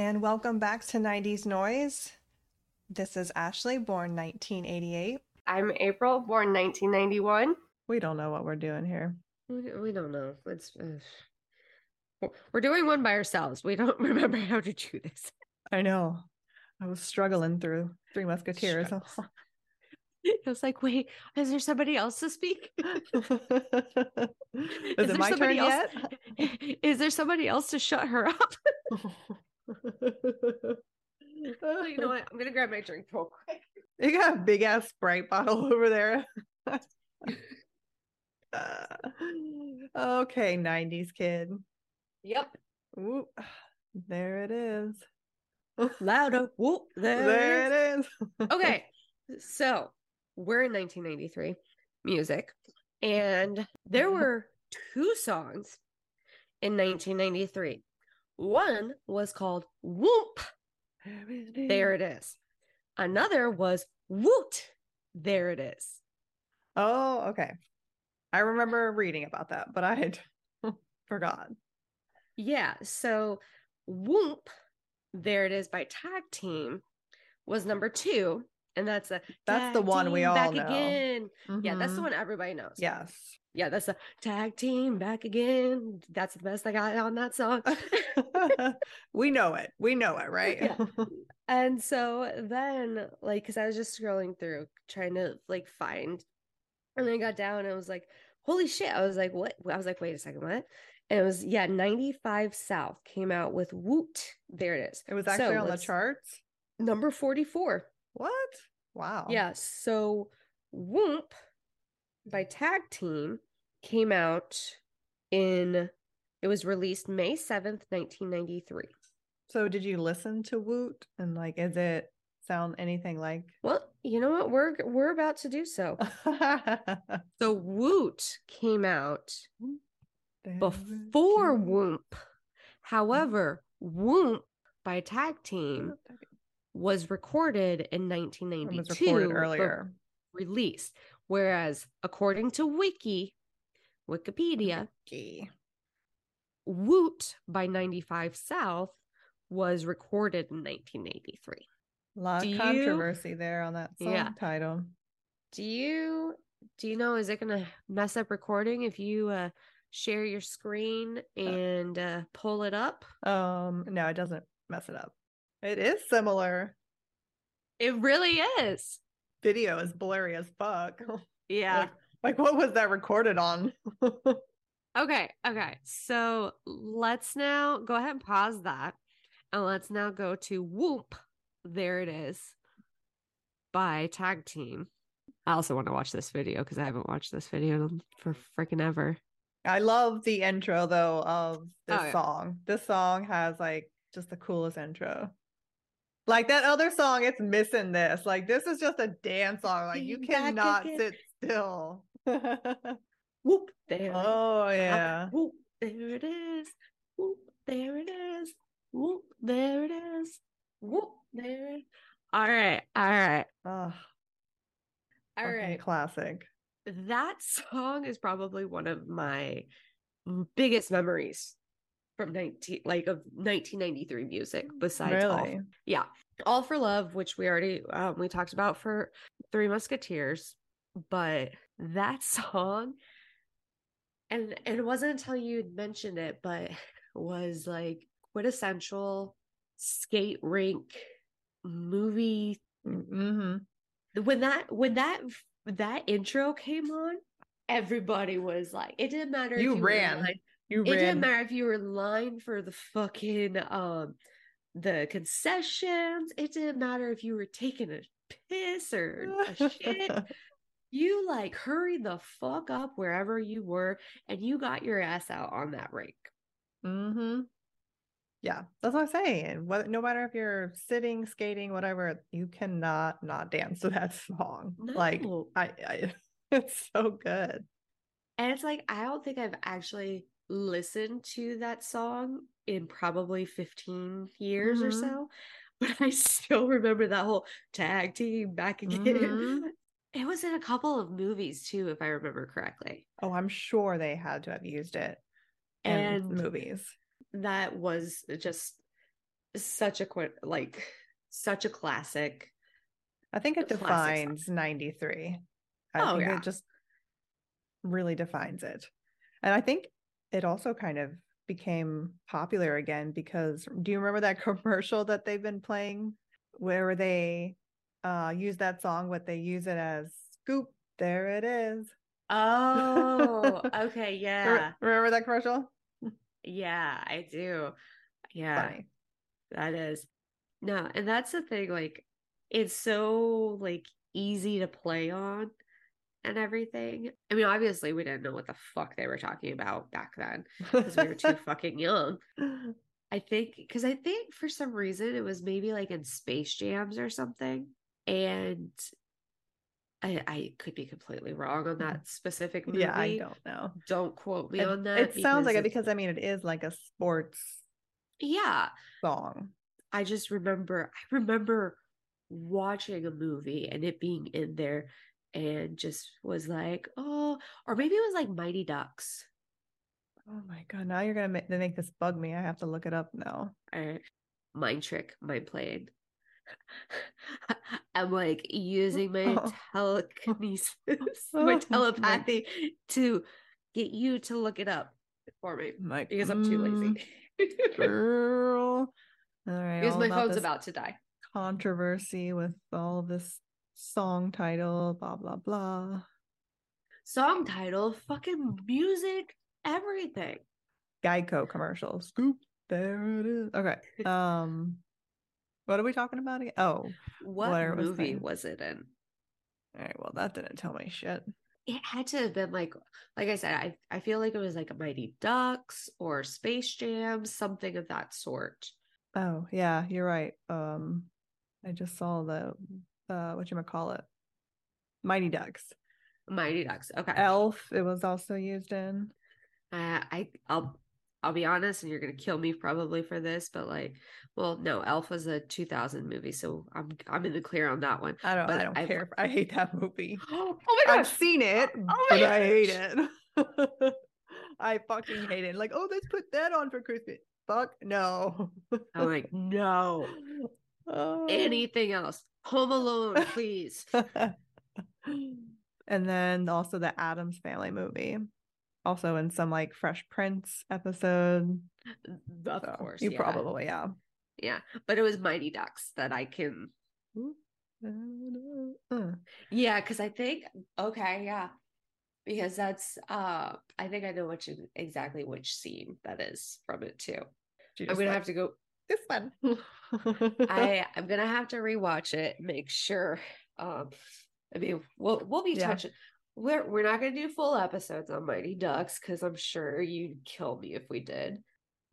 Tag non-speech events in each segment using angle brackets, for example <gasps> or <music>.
And welcome back to 90s Noise. This is Ashley, born 1988. I'm April, born 1991. We don't know what we're doing here. We, we don't know. It's uh, we're doing one by ourselves. We don't <laughs> remember how to do this. I know. I was struggling through Three Musketeers. I was like, wait, is there somebody else to speak? <laughs> is, <laughs> is it my turn else? yet? Is there somebody else to shut her up? Oh, you know what? I'm gonna grab my drink real quick. <laughs> You got a big ass Sprite bottle over there. <laughs> uh, okay, 90s kid. Yep. Ooh, there it is. <laughs> Louder. Whoomp. There, There it is. okay. So we're in 1993 music, and there were two songs in 1993. One was called Whoomp. There it is. Another was Whoot. There it is. Oh, okay. I remember reading about that, but I had <laughs> forgot. Yeah. So Whoomp, there it is by Tag Team was number two. And that's a That's the one we all back know. again. Yeah, that's the Mhm. one everybody knows. Yes. Yeah, that's a tag team back again. That's the best I got on that song. <laughs> we know it. We know it, right? Yeah. <laughs> and so then, like, because I was just scrolling through trying to like find, and then I got down and I was like, holy shit. I was like, what? I was like, wait a second, what? And it was, yeah, 95 South came out with Whoot. There it is. It was actually So on the charts. Number 44. What? Wow. Yeah. So Whoomp by Tag Team came out in, it was released May 7th, 1993. So did you listen to Whoot and like is it sound anything like Well, you know what? We're we're about to do so. <laughs> So Whoot came out before Whoomp. However, Whoomp by oh, Tag Team was recorded in It 1992. was recorded earlier. Released. Whereas according to Wiki, Wikipedia, Gee. Whoot by 95 South was recorded in 1983. A lot Do of you- controversy there on that song Yeah. title. Do you do you know is it going to mess up recording if you uh share your screen and uh pull it up? Um, no, it doesn't mess it up. It is similar. It really is. Video is blurry as fuck. <laughs> Yeah. Like, like what was that recorded on? <laughs> Okay, okay. So let's now go ahead and pause that. And let's now go to Whoomp. There it is by Tag Team. I also want to watch this video because I haven't watched this video for freaking ever. I love the intro though of this Oh, yeah. song. This song has like just the coolest intro. Like that other song, it's missing this. Like this is just a dance song. Like you cannot sit still. <laughs> Whoomp. There. it is. oh yeah. Whoomp. There it is. Whoomp. There it is. Whoomp. There it is. Whoomp. There. it- All right. All right. Oh, All right. classic. that song is probably one of my biggest memories from 19 like of 1993 music besides all, Really? yeah all for love which we already um, we talked about for three musketeers but that <laughs> song and, and it wasn't until you mentioned it but was like quintessential skate rink movie Mm-hmm. when that when that that intro came on everybody was like it didn't matter You you ran. line- You it didn't matter if you were in line for the fucking um the concessions it didn't matter if you were taking a piss or a shit <laughs> you like hurried the fuck up wherever you were and you got your ass out on that rink mm-hmm. Yeah, that's what I'm saying. Whether, no matter if you're sitting, skating, whatever, you cannot not dance to <laughs> that song. Like I, I, <laughs> it's so good. And it's like, I don't think I've actually listened to that song in probably 15 years or Mhm. so, <laughs> but I still remember that whole tag team back again. Mhm. <laughs> It was in a couple of movies too, if I remember correctly. Oh, I'm sure they had to have used it in And movies. that was just such a quick like such a classic. I think it song. defines 93. I Oh, think yeah. it just really defines it. And I think it also kind of became popular again because do you remember that <laughs> commercial that they've been playing where they uh use that song but they use it as scoop there it is. Oh, <laughs> okay, yeah. Remember that commercial? Yeah, I do. Yeah. Funny. That is. No, and that's the thing, like it's so like easy to play on and everything. I mean, obviously we didn't know what the fuck they were talking about back then because we were too <laughs> fucking young. I think because I think for some reason it was maybe like in Space Jams or something. And I I could be completely wrong on that specific movie. <laughs> yeah, I don't know. Don't quote me It, on that. it sounds like it because I mean it is like a sports yeah. song. I just remember I remember watching a movie and it being in there and just was like, oh, or maybe it was like Mighty Ducks. Oh my god! Now you're gonna make, make this bug me. I have to look it up now. Or mind trick, mind playing. <laughs> I'm like using my <laughs> Oh. telekinesis, Oh my my- telepathy to get you to look it up for me Like because I'm too mm, lazy. <laughs> girl. All right. because all my phone's about to die. controversy with all this song title, blah blah blah. Song title, fucking music, everything. Geico commercial. Scoop. There it is. Okay. <laughs> Um, what are we talking about again? Oh, What it was movie was it in? all right. Well, that didn't tell me shit. It had to have been like, like I said, I I feel like it was like a Mighty Ducks or Space Jam, something of that sort. Oh, yeah, you're right. Um, I just saw the uh, what you gonna call it, Mighty Ducks. Mighty Ducks. Okay. Elf. It was also used in. Uh, I I'll I'll be honest, and you're gonna kill me probably for this, but like, well, no, Elf was a 2000 movie, so I'm I'm in the clear on that one. I don't. But I don't I've- care. I hate that movie. <gasps> Oh my I've seen it, <gasps> Oh but I hate it. <laughs> I fucking hate it. Like, oh, let's put that on for Christmas. Fuck no. I'm like, no, Oh. <laughs> anything else? Home Alone, please. <laughs> and then also the Addams Family movie. Also in some like Fresh Prince episode. Of So, course, you yeah. probably yeah. yeah. But it was Mighty Ducks that I can Uh, Yeah, because I think okay, yeah, because that's uh, I think I know which exactly which scene that is from it too. I'm gonna like, have to go. This one. I I'm gonna have to rewatch it, make sure. Um, I mean, we'll we'll be Yeah. touching. We're we're not gonna do full episodes on Mighty Ducks because I'm sure you'd kill me if we did.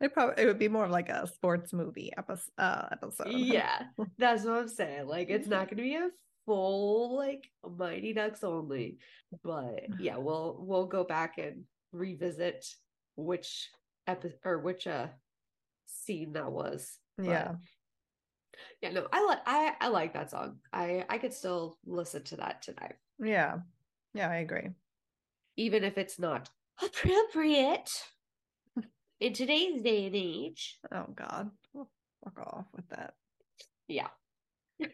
it probably it would be more of like a sports movie episode. Uh, episode. Yeah, that's what I'm saying. Like, it's not gonna be a full like Mighty Ducks only, but <sighs> yeah, we'll we'll go back and revisit which episode or which uh scene that was. But, yeah. yeah. No, I like I I like that song. I I could still listen to that tonight, Yeah. Yeah, I agree. even if it's not appropriate <laughs> in today's day and age. Oh God. Oh, Fuck off with that. Yeah. <laughs>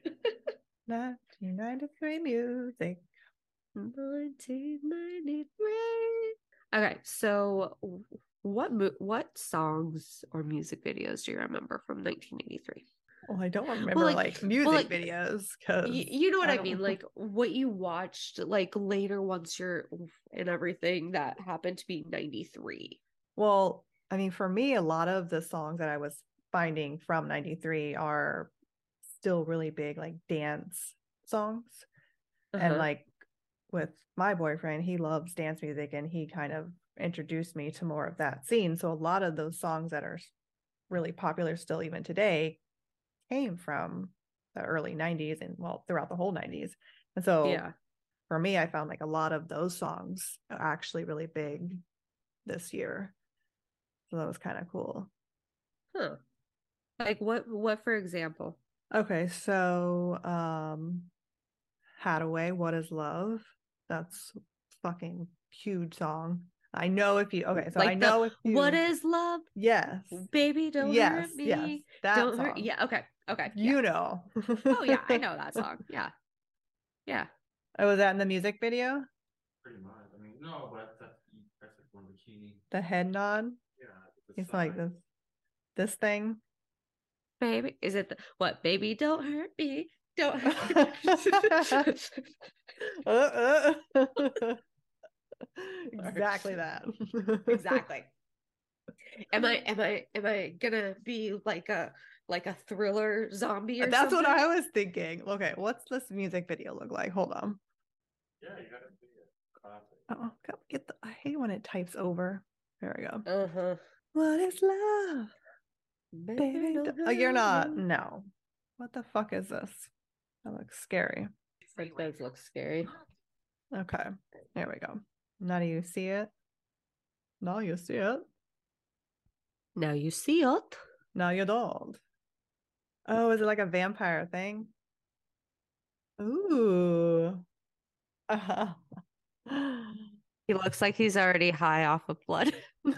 1993 music. 1993. Okay, so what mo- what songs or music videos do you remember from 1983? Well, I don't remember like- like, music like, videos because Y- you know what I I, mean, like what you watched like later once you're and everything that happened to be 93. well, I mean, for me, a lot of the songs that I was finding from 93 are still really big, like dance songs. and Uh-huh. like with my boyfriend he loves dance music and he kind of introduced me to more of that scene so a lot of those songs that are really popular still even today came from the early 90s and well throughout the whole 90s and so yeah. for me i found like a lot of those songs are actually really big this year so that was kind of cool Huh. Like what what for example? Okay, so um Hadaway, What is Love? That's fucking huge song. I know if you okay, so Like I the know if you What is love? yes. Baby, don't yes, hurt me. yes. That don't hurt. song. Yeah. Okay. Okay. You yeah. know. Oh yeah, I know that <laughs> song. Yeah. Yeah. Oh, was that in the music video? Pretty much. I mean, no, but that's that's like one bikini. The head nod. Yeah. with the like this this thing. Baby, is it the, what? Baby, don't hurt me. Don't. Hurt <laughs> <laughs> Uh, uh. <laughs> exactly that. <laughs> exactly. Am I? <laughs> Am I? Am I gonna be like a like a thriller zombie or something? That's what? I was thinking. Okay, what's this music video look like? Hold on. Yeah, you gotta see it. Classic. Oh, God, get the. I hate when it types over. There we go. Uh huh. What is love, baby? don't Oh, you're not. No. What the fuck is this? That looks scary. It does look scary. Okay, there we go. Now do you see it? Now you see it. Now you see it. Now you don't. Oh, is it like a vampire thing? Ooh. Uh-huh. <laughs> He looks like he's already high off of blood. <laughs>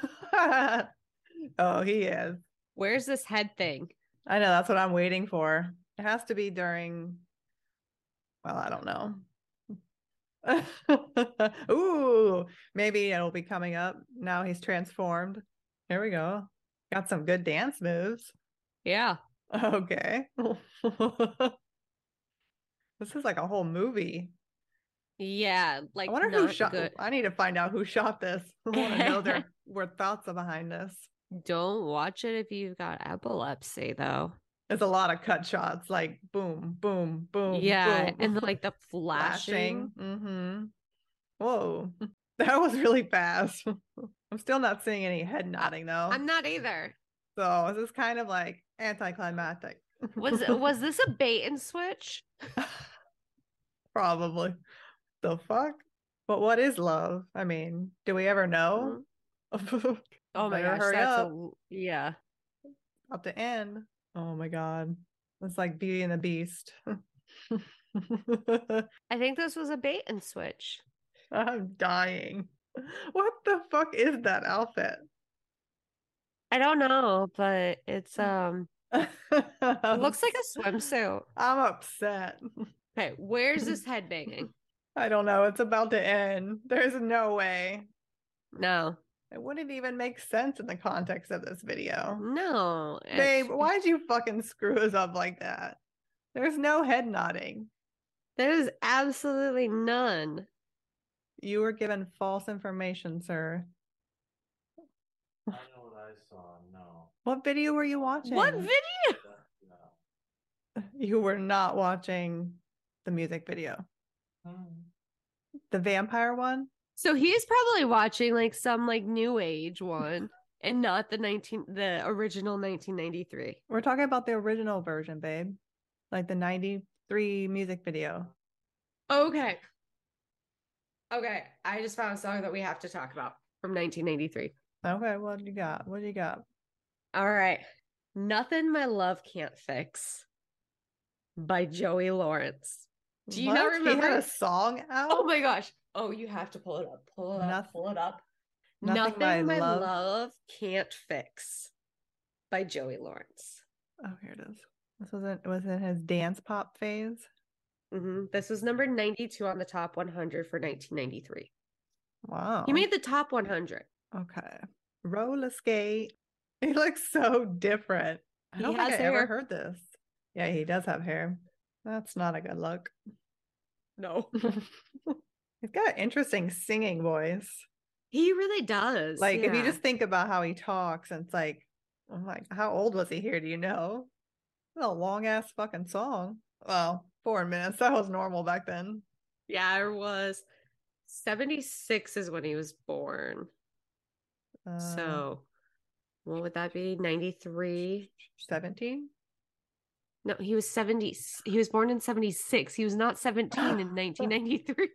oh, he is. Where's this head thing? I know that's what I'm waiting for. It has to be during. Well, I don't know. <laughs> Ooh, maybe it'll be coming up. Now he's transformed. Here we go. Got some good dance moves. Yeah. <laughs> Okay. <laughs> this is like a whole movie. Yeah. Like I wonder who shot. good. I need to find out who shot this. I want to know their thoughts are behind this. Don't watch it if you've got epilepsy, though. There's a lot of cut shots, like boom, boom, boom. yeah, boom. and like the <laughs> flashing. Mm-hmm. Whoa, <laughs> that was really fast. <laughs> I'm still not seeing any head nodding though. I'm not either. So this is kind of like anticlimactic. Was was this a bait and switch? Probably. The fuck? But what is love? I mean, do we ever know? Oh my gosh, hurry up. a yeah. Up to end. Oh my god. It's like Beauty and the Beast. <laughs> I think this was a bait and switch. I'm dying. What the fuck is that outfit? I don't know, but it's <laughs> um it it looks like a swimsuit. I'm upset. <laughs> Okay, where's this head banging? I don't know. It's about to end. There's no way. No. It wouldn't even make sense in the context of this video. No. Babe, why'd you fucking screw us up like that? There's no head nodding. There's absolutely none. You were given false information, sir. I know what I saw. No. What video were you watching? What video? No. <laughs> You were not watching the music video. Hmm. The vampire one? So he's probably watching like some like new age one and not the 19 the original 1993. We're talking about the original version, babe. Like the 93 music video. Okay. Okay, I just found a song that we have to talk about from 1993. Okay, what do you got? What do you got? All right. Nothing my love can't fix by Joey Lawrence. Do you not What? He had remember? a song out? Oh my gosh. Oh, you have to pull it up. Pull it up. Pull it up. Nothing Nothing, My my, Love- love... can't fix by Joey Lawrence. Oh, here it is. This was in, was in his dance pop phase. hmm This was number 92 on the top 100 for 1993. Wow. He made the top 100. Okay. Roller skate. <laughs> He looks so different. I He don't think I has ever heard this. Yeah, he does have hair. That's not a good look. No. <laughs> <laughs> He's got an interesting singing voice. He really does. Like if you just think about how he talks, and it's like, I'm like, how old was he here? Do you know? A long ass fucking song. Well, four minutes. <laughs> That was normal back then. Yeah, it was 76 is when he was born. Uh, so what would that be? 93? 17. No, he was 70. He was born in 76. He was not 17 in <laughs> 1993.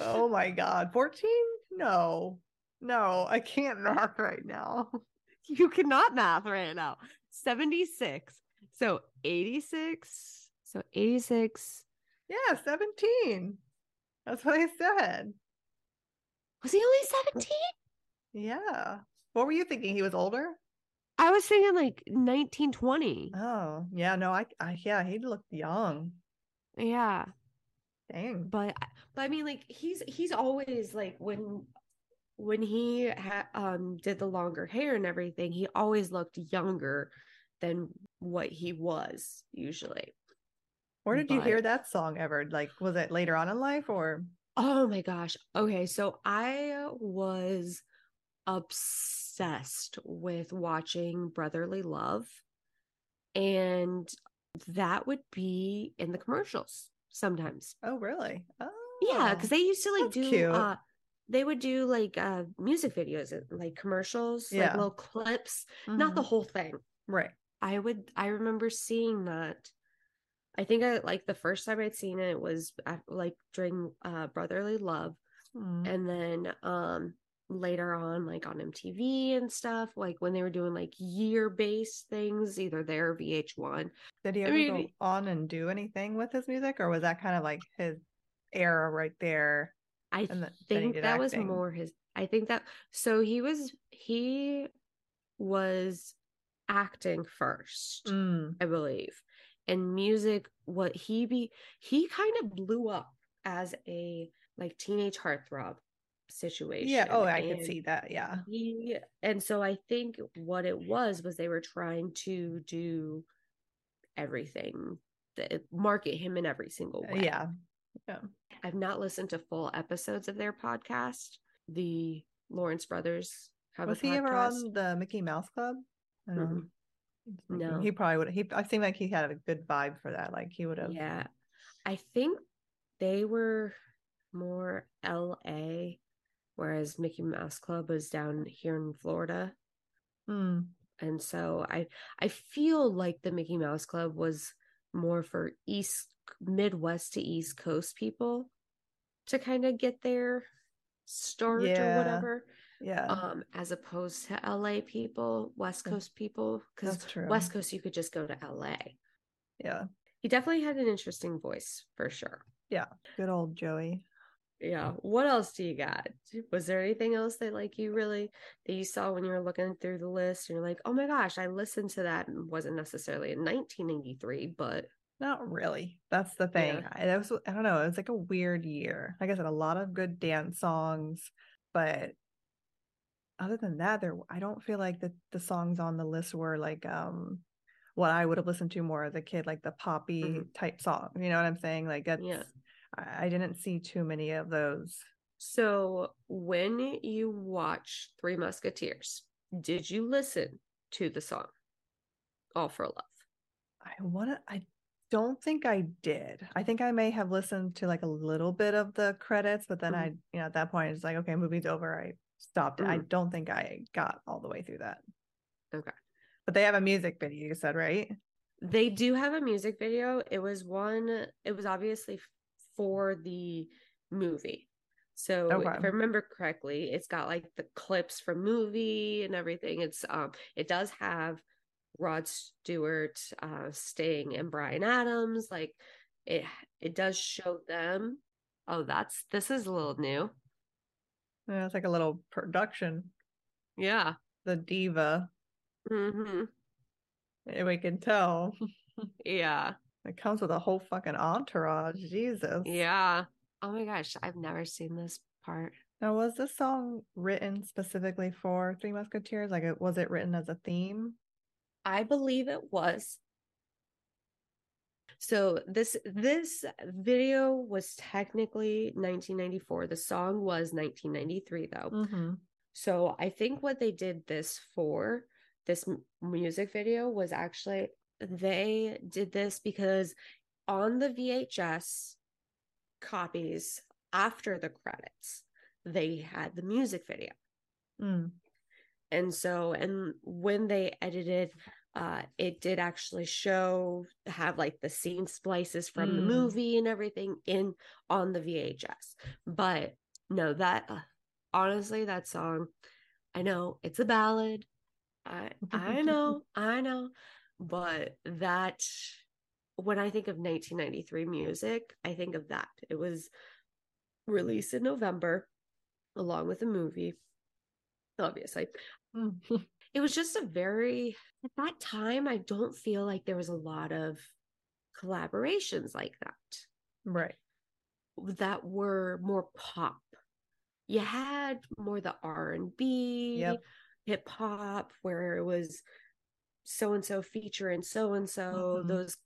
Oh my god, 14? No, no, I can't math right now. <laughs> you cannot math right now. 76. So 86. So 86. Yeah, 17. That's what I said. Was he only 17? Yeah. What were you thinking? He was older? I was thinking like 1920. Oh, yeah. No, I, I yeah, he looked young. Yeah. Dang. But but I mean like he's he's always like when when he ha- um did the longer hair and everything, he always looked younger than what he was usually. Where did you hear that song ever? Like, was it later on in life or? Oh my gosh. Okay, so I was obsessed with watching Brotherly Love and that would be in the commercials sometimes. Oh, really? Oh, Yeah, because they used to like do uh they would do like uh music videos uh, like commercials, like Yeah. little clips, not the Mhm. whole thing. right. I would I remember seeing that. I think I like the first time I'd seen it was at, like during uh Brotherly Love Mm. and then um later on like on MTV and stuff like when they were doing like year based things either there or VH1 Did he I ever mean, go on and do anything with his music, or was that kind of like his era right there? I And then- then he think that was more his I think that so he was he was acting first Mm. I believe and music what he be he kind of blew up as a like teenage heartthrob situation Yeah. Oh, I could see that. Yeah. he and so I think what it was was they were trying to do everything market him in every single Uh, way. Yeah. Yeah. I've not listened to full episodes of their podcast. The Lawrence brothers have Was a he ever on the Mickey Mouse Club? Thinking. No. He probably would. He. I seemed like he had a good vibe for that. Like he would have. Yeah. I think they were more LA, whereas Mickey Mouse Club was down here in Florida. Mm. and so i i feel like the mickey mouse club was more for east midwest to east coast people to kind of get their start Yeah. or whatever Yeah. um as opposed to la people west coast people because west coast you could just go to la Yeah. he definitely had an interesting voice for sure Yeah. Good old Joey. Yeah what else do you got was there anything else that like you really that you saw when you were looking through the list and you're like oh my gosh i listened to that and wasn't necessarily in 1993 but Not really. That's the thing. Yeah. I, that was. I don't know. It was like a weird year. Like I said, a lot of good dance songs, but other than that, there. I don't feel like the the songs on the list were like um what I would have listened to more as a kid, like the poppy Mhm. type song. You know what I'm saying? Like that's. Yeah. I, didn't see too many of those. so when you watch three musketeers did you listen to the song all for love I want to. I don't think I did. I think I may have listened to like a little bit of the credits, but then Mhm. I, you know, at that point it's like, okay, movie's over. I stopped it. I Mhm. don't think I got all the way through that. Okay. But they have a music video. You said right? They do have a music video. It was one, it was obviously for the movie. So if I remember correctly, it's got like the clips from movie and everything. It's um it does have Rod Stewart, uh Sting and Bryan Adams. Like it it does show them. Oh, that's this is a little new. Yeah, it's like a little production. Yeah. The diva. Mm hmm And we can tell <laughs> Yeah. It comes with a whole fucking entourage. Jesus. Yeah. Oh my gosh, I've never seen this part. Now, was this song written specifically for Three Musketeers? Like, it was it written as a theme? I believe it was. So this this video was technically 1994. The song was 1993 though. Mm-hmm. So I think what they did this for this m- music video was actually they did this because on the VHS copies after the credits they had the music video. Mm. and so and when they edited uh it did actually show have like the scene splices from the Mm. movie and everything in on the VHS but no that uh, honestly that song I know it's a ballad I I <laughs> know I know but that when I think of 1993 music I think of that it was released in November along with the movie, obviously. Mm. <laughs> It was just a very, at that time, I don't feel like there was a lot of collaborations like that right. that were more pop. You had more the R and B, hip hop, where it was so and so feature and so and so Mhm. those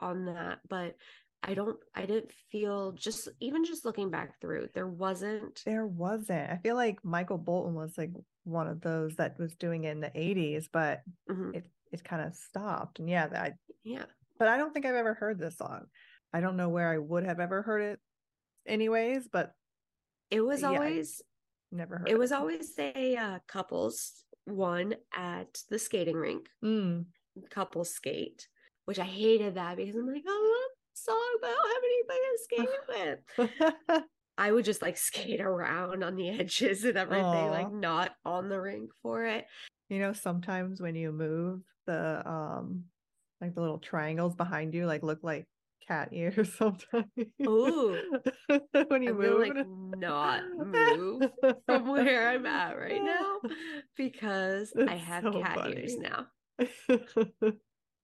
on that. But I don't, I didn't feel just even just looking back through, there wasn't. There wasn't. I feel like Michael Bolton was like one of those that was doing it in the 80s, but Mhm. it it kind of stopped. And yeah, that Yeah, but I don't think I've ever heard this song. I don't know where I would have ever heard it anyways, but it was Yeah, I- always never heard it was always a uh, couples one at the skating rink. Mm. couple skate which i hated that because i'm like oh, i love this song but i don't have anybody to skate <laughs> with. <laughs> I would just like skate around on the <laughs> edges and everything like not on the rink for it. You know, sometimes when you move the um like the little triangles behind you like look like cat ears <laughs> sometimes. Ooh. <laughs> when you i'm move. like not move <laughs> from where i'm at right now because i have so cat ears now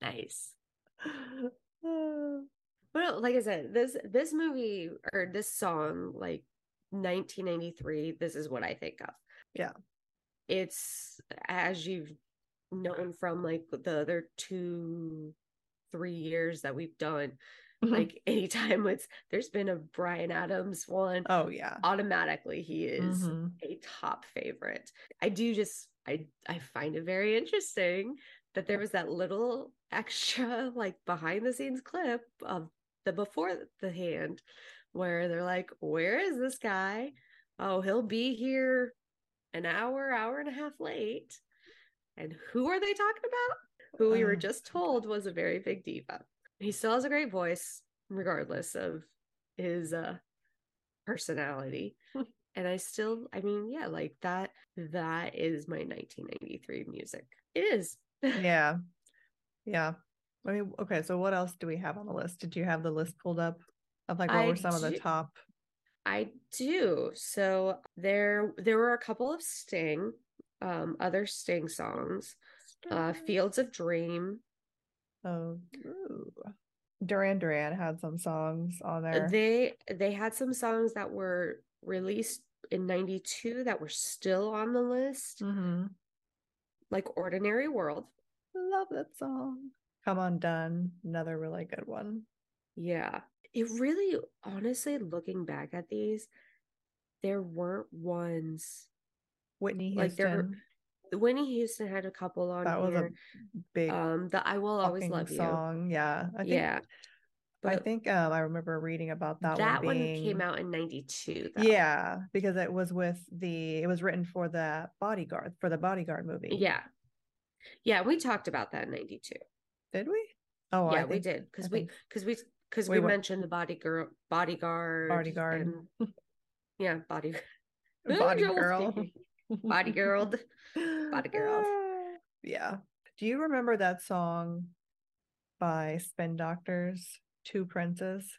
nice <sighs> no, like I said, this this movie or this song, like 1993, this is what I think of. Yeah. It's as you've known from like the other two, three years that we've done. Like anytime it's there's been a Bryan Adams one, oh yeah. automatically he is Mhm. a top favorite. I do just I I find it very interesting that there was that little <laughs> extra like behind the scenes clip of the before the hand where they're like, "Where is this guy? Oh, he'll be here an hour, hour and a half late." And who are they talking about? Who we were Oh, just told was a very big diva. He still has a great voice regardless of his uh personality <laughs> and I still, I mean, yeah, like that, that is my 1993 music. It is. <laughs> Yeah. Yeah. I mean, okay, so what else do we have on the list? Did you have the list pulled up of like what I were some of the top? I do. So there, there were a couple of Sting, um, other Sting songs, uh, Fields of Dream. Oh, ooh. Duran Duran had some songs on there. They, they had some songs that were released in 92 that were still on the list, hmm like Ordinary World. Love that song. Come Undone, another really good one. Yeah. It really, honestly, looking back at these, there weren't ones Whitney Like, there were- Houston. Had a couple on that was a big um, the I Will Always Love You. song. Yeah. I think yeah. I think um I remember reading about that, one. that, one one, came out in 92. Though. Yeah, because it was with the it was written for the bodyguard for the bodyguard movie. Yeah. Yeah. We talked about that in 92. Did we? Oh, yeah, I we did. Because we, because we, because we we mentioned the body girl, bodyguard. Bodyguard. and- yeah. Body, Body Girl. Body girl. <laughs> Body Girl. <sighs> Yeah. Do you remember that song by Spin Doctors, Two Princes?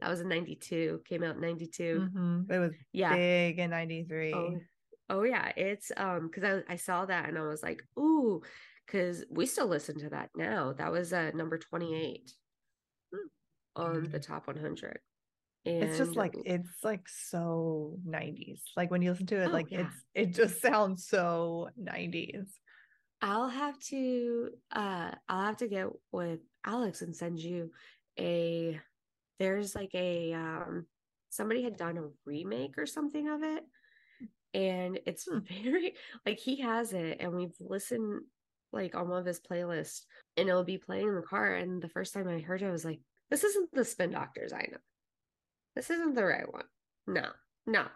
That was in 92. Came out in 92. Mhm, It was Yeah. big in 93. Oh, oh yeah, it's um because I I saw that and I was like, ooh, because we still listen to that now. That was uh number 28 on the top 100. And it's just like it's like so 90s. Like when you listen to it, Oh, like yeah. it's it just sounds so 90s. I'll have to uh I'll have to get with Alex and send you a there's like a um somebody had done a remake or something of it and it's Hmm. <laughs> very like he has it and we've listened like on one of his playlists and it'll be playing in the car and the first time I heard it I was like this isn't the spin doctors I know this isn't the right one no no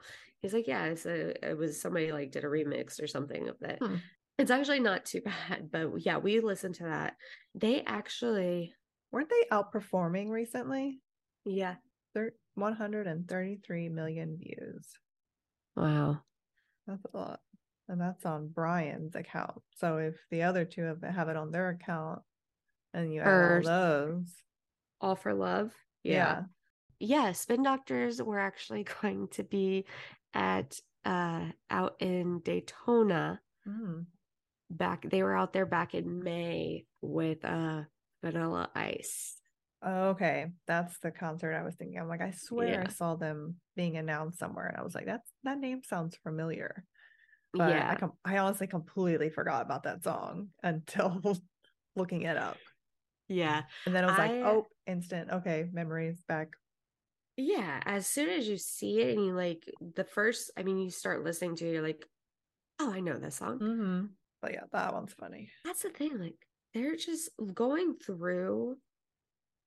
he's like yeah it's a, it was somebody like did a remix or something of it Hmm. it's actually not too <laughs> bad but yeah we listened to that they actually Weren't they outperforming recently? yeah Thir- 133 million views. wow That's a lot. And that's on Bryan's account. So if the other two have, have it on their account and you add all those, all for love yeah. yeah spin doctors were actually <laughs> going to be at uh out in Daytona Mm. back they were out there back in May with uh Vanilla Ice. Okay, that's the concert I was thinking. I'm like, I swear Yeah. I saw them being announced somewhere, and I was like, that's that name sounds familiar. But yeah. I com- I honestly completely forgot about that song <laughs> until looking it up, yeah. and then I was like, oh, instant. Okay, memories back. Yeah, as soon as you see it and you like the first, I mean, you start listening to it, you're like, oh, I know this song. Mm-hmm. But yeah, that one's funny. That's the thing. Like, they're just going through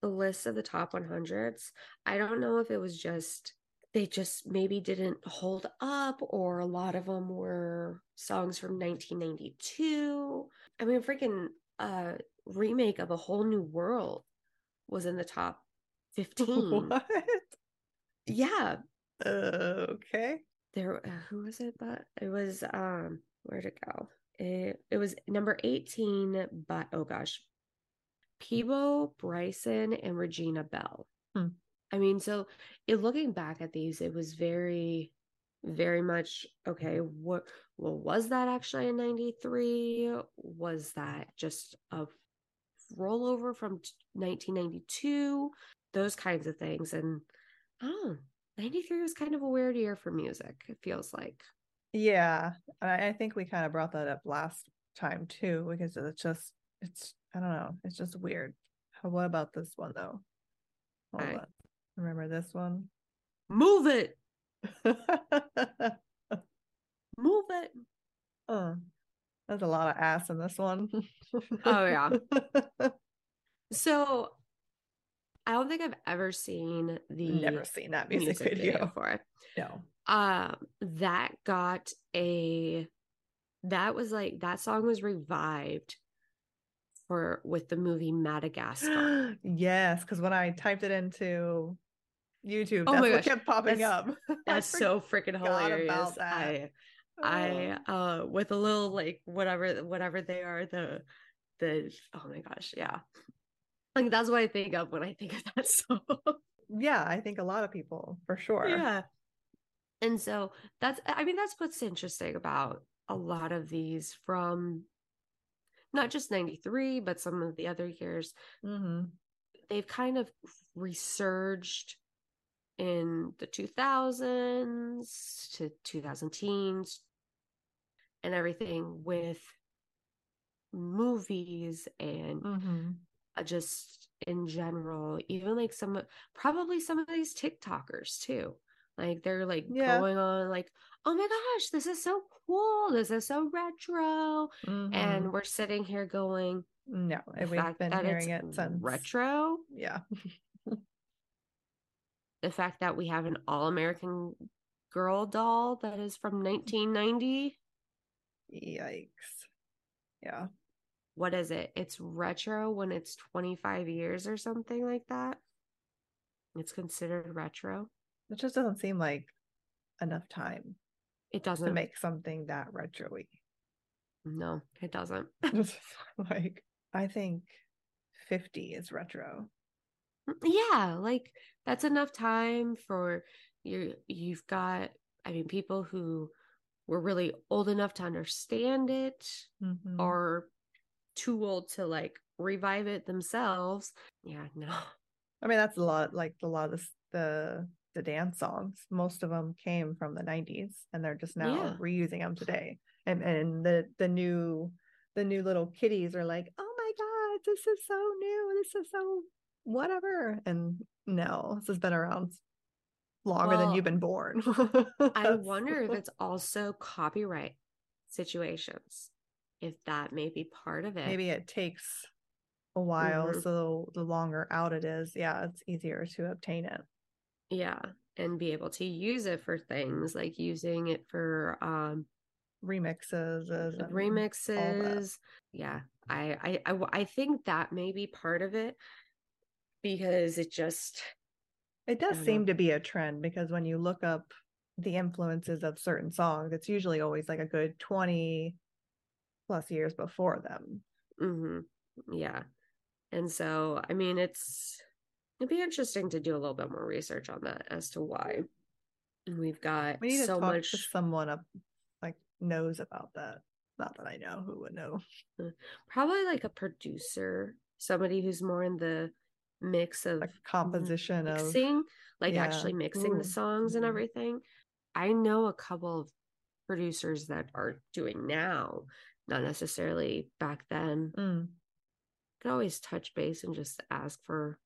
the list of the top 100s. I don't know if it was just they just maybe didn't hold up, or a lot of them were songs from 1992. I mean, freaking uh remake of a whole new world was in the top 15. <laughs> what? Yeah, okay. there uh, who was it but it was um where'd it go it, it was number 18 but oh gosh Peabo, Bryson, and Regina Belle. Hmm. I mean, so it, looking back at these, it was very, very much okay. What, well, was that actually in '93? Was that just a rollover from 1992? Those kinds of things. And oh, 93 was kind of a weird year for music, it feels like. Yeah, I, I think we kind of brought that up last time too, because it's just it's I don't know, it's just weird. What about this one though? Hold Alright. on. Remember this one? Move it, <laughs> move it. oh, there's a lot of ass in this one. Oh, yeah. <laughs> So I don't think I've ever seen the Never seen that music, video. for it. No. Um, that got a that was like that song was revived for with the movie Madagascar. <gasps> yes, because when I typed it into YouTube, Oh that's my what gosh, kept popping that's- up. <laughs> That's so freaking hilarious. I I uh with a little like whatever whatever they are the the oh my gosh yeah like that's what I think of when I think of that <laughs> song. yeah, I think a lot of people for sure. Yeah. And so that's, I mean, that's what's interesting about a lot of these from not just 93, but some of the other years. hmm They've kind of resurged in the 2000s to 2000 teens and everything with movies and hmm uh, just in general, even like some probably some of these TikTokers too. Like they're like Yeah. going on like, oh my gosh, this is so cool. This is so retro. Mm-hmm. And we're sitting here going, no, we've been hearing it since retro, Yeah. <laughs> the fact that we have an all American girl doll that is from 1990. Yikes. Yeah. What is it? It's retro when it's 25 years or something like that. It's considered retro. It just doesn't seem like enough time It doesn't make something that retro-y. No, it doesn't. <laughs> like I think 50 is retro. yeah, like that's enough time for you you've got I mean people who were really old enough to understand it Mhm. or too old to like revive it themselves. Yeah, no. <laughs> I mean that's a lot like a lot of the the dance songs. Most of them came from the 90s and they're just now Yeah. reusing them today. And and the the new the new little kitties are like, "Oh my god, this is so new. This is so whatever." And no, this has been around longer than you've been born. <laughs> I wonder if <laughs> it's also copyright situations. If that may be part of it. maybe it takes a while Mhm. so the longer out it is yeah it's easier to obtain it Yeah. And be able to use it for things like using it for um remixes remixes yeah I think that may be part of it because it just it does seem know. to be a trend because when you look up the influences of certain songs it's usually always like a good 20 plus years before them mhm, yeah and so i mean it's it'd be interesting to do a little bit more research on that as to why we've got We need to so much someone up like knows about that. Not that I know who would know. probably like a producer, somebody who's more in the mix of Like composition of mixing, like yeah. actually mixing Ooh, the songs and mhm. everything. I know a couple of producers that are doing now, not necessarily back then. Mm, Could always touch base and just ask for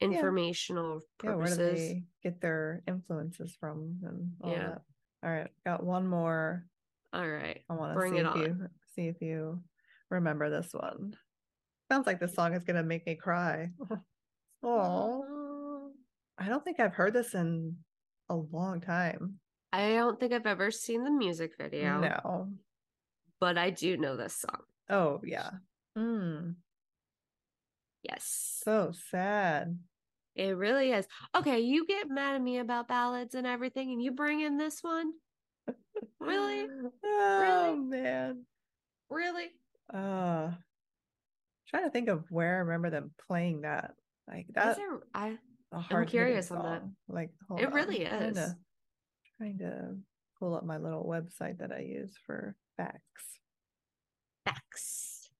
informational yeah, where do purposes. they get their influences from and all Yeah. that. All right, got one more. All right. I want to Bring see it if on. you see if you remember this one. Sounds like this song is gonna make me cry. <laughs> Oh, I don't think I've heard this in a long time. I don't think I've ever seen the music video, No. But I do know this song. Oh yeah. Mm, Yes. so sad. It really is. Okay, you get mad at me about ballads and everything, and you bring in this one? Really? <laughs> Oh man. Really? Uh trying to think of where I remember them playing that. Like Is that there, I hard curious on that. Like It on, really I'm trying to- is. Trying to pull up my little website that I use for facts. facts.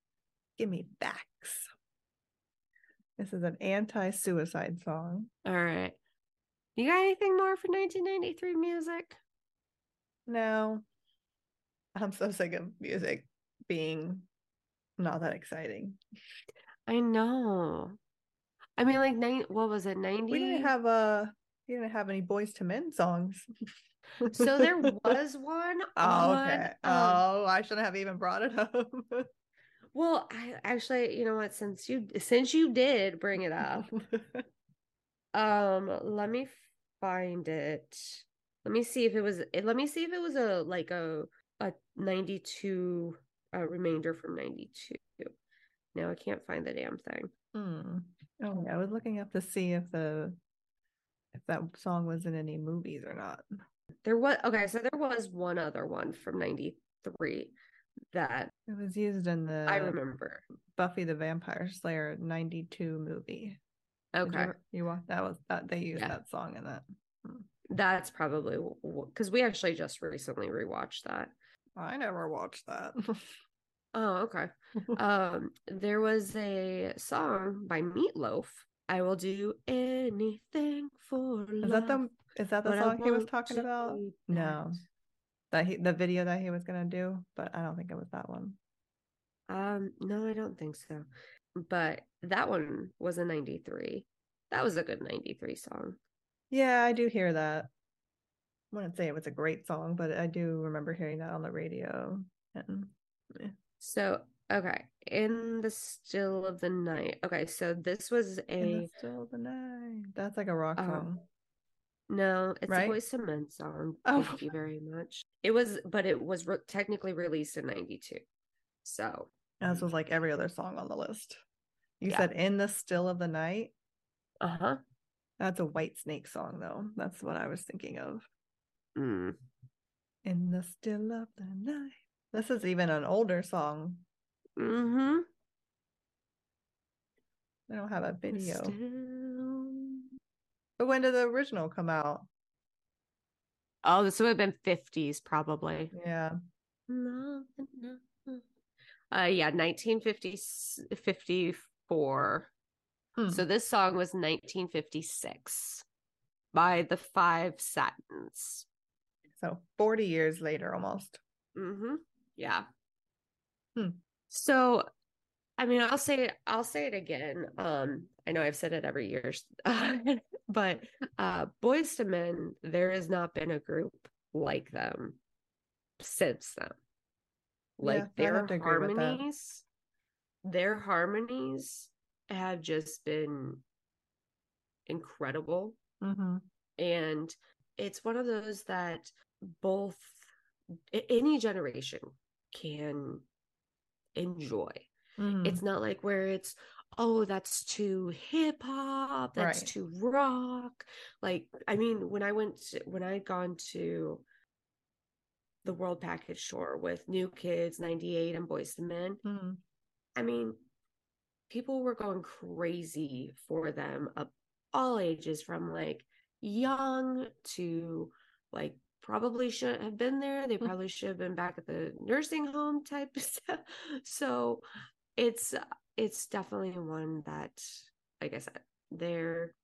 Give me facts. This is an anti-suicide song. All right. You got anything more for 1993 music? No. I'm so sick of music being not that exciting. I know. I mean, like, nine, what was it, 90? We didn't have a we didn't have any Boyz II Men songs. so there <laughs> was one. Oh, on, okay. um, oh, I shouldn't have even brought it up. <laughs> well, I actually, you know what? Since you since you did bring it up, <laughs> um, let me find it. Let me see if it was. eh, Let me see if it was a like a a 92 uh, remainder from 92. No, I can't find the damn thing. Hmm. Oh, I was looking up to see if the if that song was in any movies or not. There was okay, so there was one other one from 93 that It was used in the I remember. Buffy the Vampire Slayer 92 movie. Okay. You, you that was that they used Yeah. that song in that. That's probably because we actually just recently rewatched that. I never watched that. <laughs> Oh, okay. um, there was a song by Meat Loaf. I will do anything for Is love. that the is that the but song he was talking about? No. That he the video that he was gonna do, but I don't think it was that one. Um, no, I don't think so. But that one was a 93. That was a good 93 song. Yeah, I do hear that. I wouldn't say it was a great song, but I do remember hearing that on the radio. And eh. So, okay, in the still of the night. Okay, so this was In a the still of the night. That's like a rock Um, song. no, it's Right? a II Men song. Oh. Thank you very much. It was, but it was re- technically released in '92. So, As was like every other song on the list. You Yeah. said in the still of the night. uh huh. That's a Whitesnake song though. That's what I was thinking of. Mm. In the still of the night. This is even an older song. Hmm. They don't have a video. Still... But when did the original come out? Oh, this would have been 50s probably. Yeah. Uh, yeah, 1950 54. Hmm. So this song was 1956 by the Five Satins. So 40 years later almost. Mm-hmm. Yeah. Hmm. So, I mean, I'll say I'll say it again. Um, I know I've said it every year, <laughs> but uh, Boyz II Men, there has not been a group like them since them. Like Yeah, their have to agree with that. harmonies, their harmonies have just been incredible Mm-hmm. and it's one of those that both any generation can enjoy Mm-hmm. it's not like where it's oh that's too hip hop that's Right. too rock like i mean when i went to, when i had gone to the world package tour with new kids 98 and boys and men hmm I mean, people were going crazy for them of all ages, from like young to like probably shouldn't have been there. They Mm. probably should have been back at the nursing home type <laughs> stuff. So it's it's definitely one that, like I said, their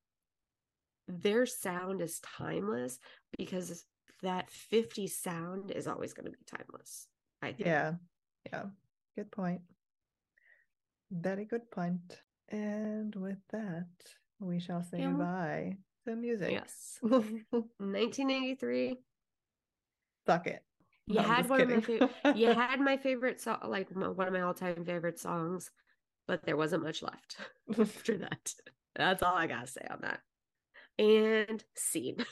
their sound is timeless because that 50 sound is always going to be timeless. I think. Yeah. Yeah. Good point. Very good point. And with that, we shall say Yeah. goodbye to music. Yes. <laughs> 1983. Suck it. You No, had one of my kidding. favorite. you <laughs> had my favorite song, like one of my all-time favorite songs, but there wasn't much left <laughs> after that. <laughs> That's all I gotta say on that. And scene.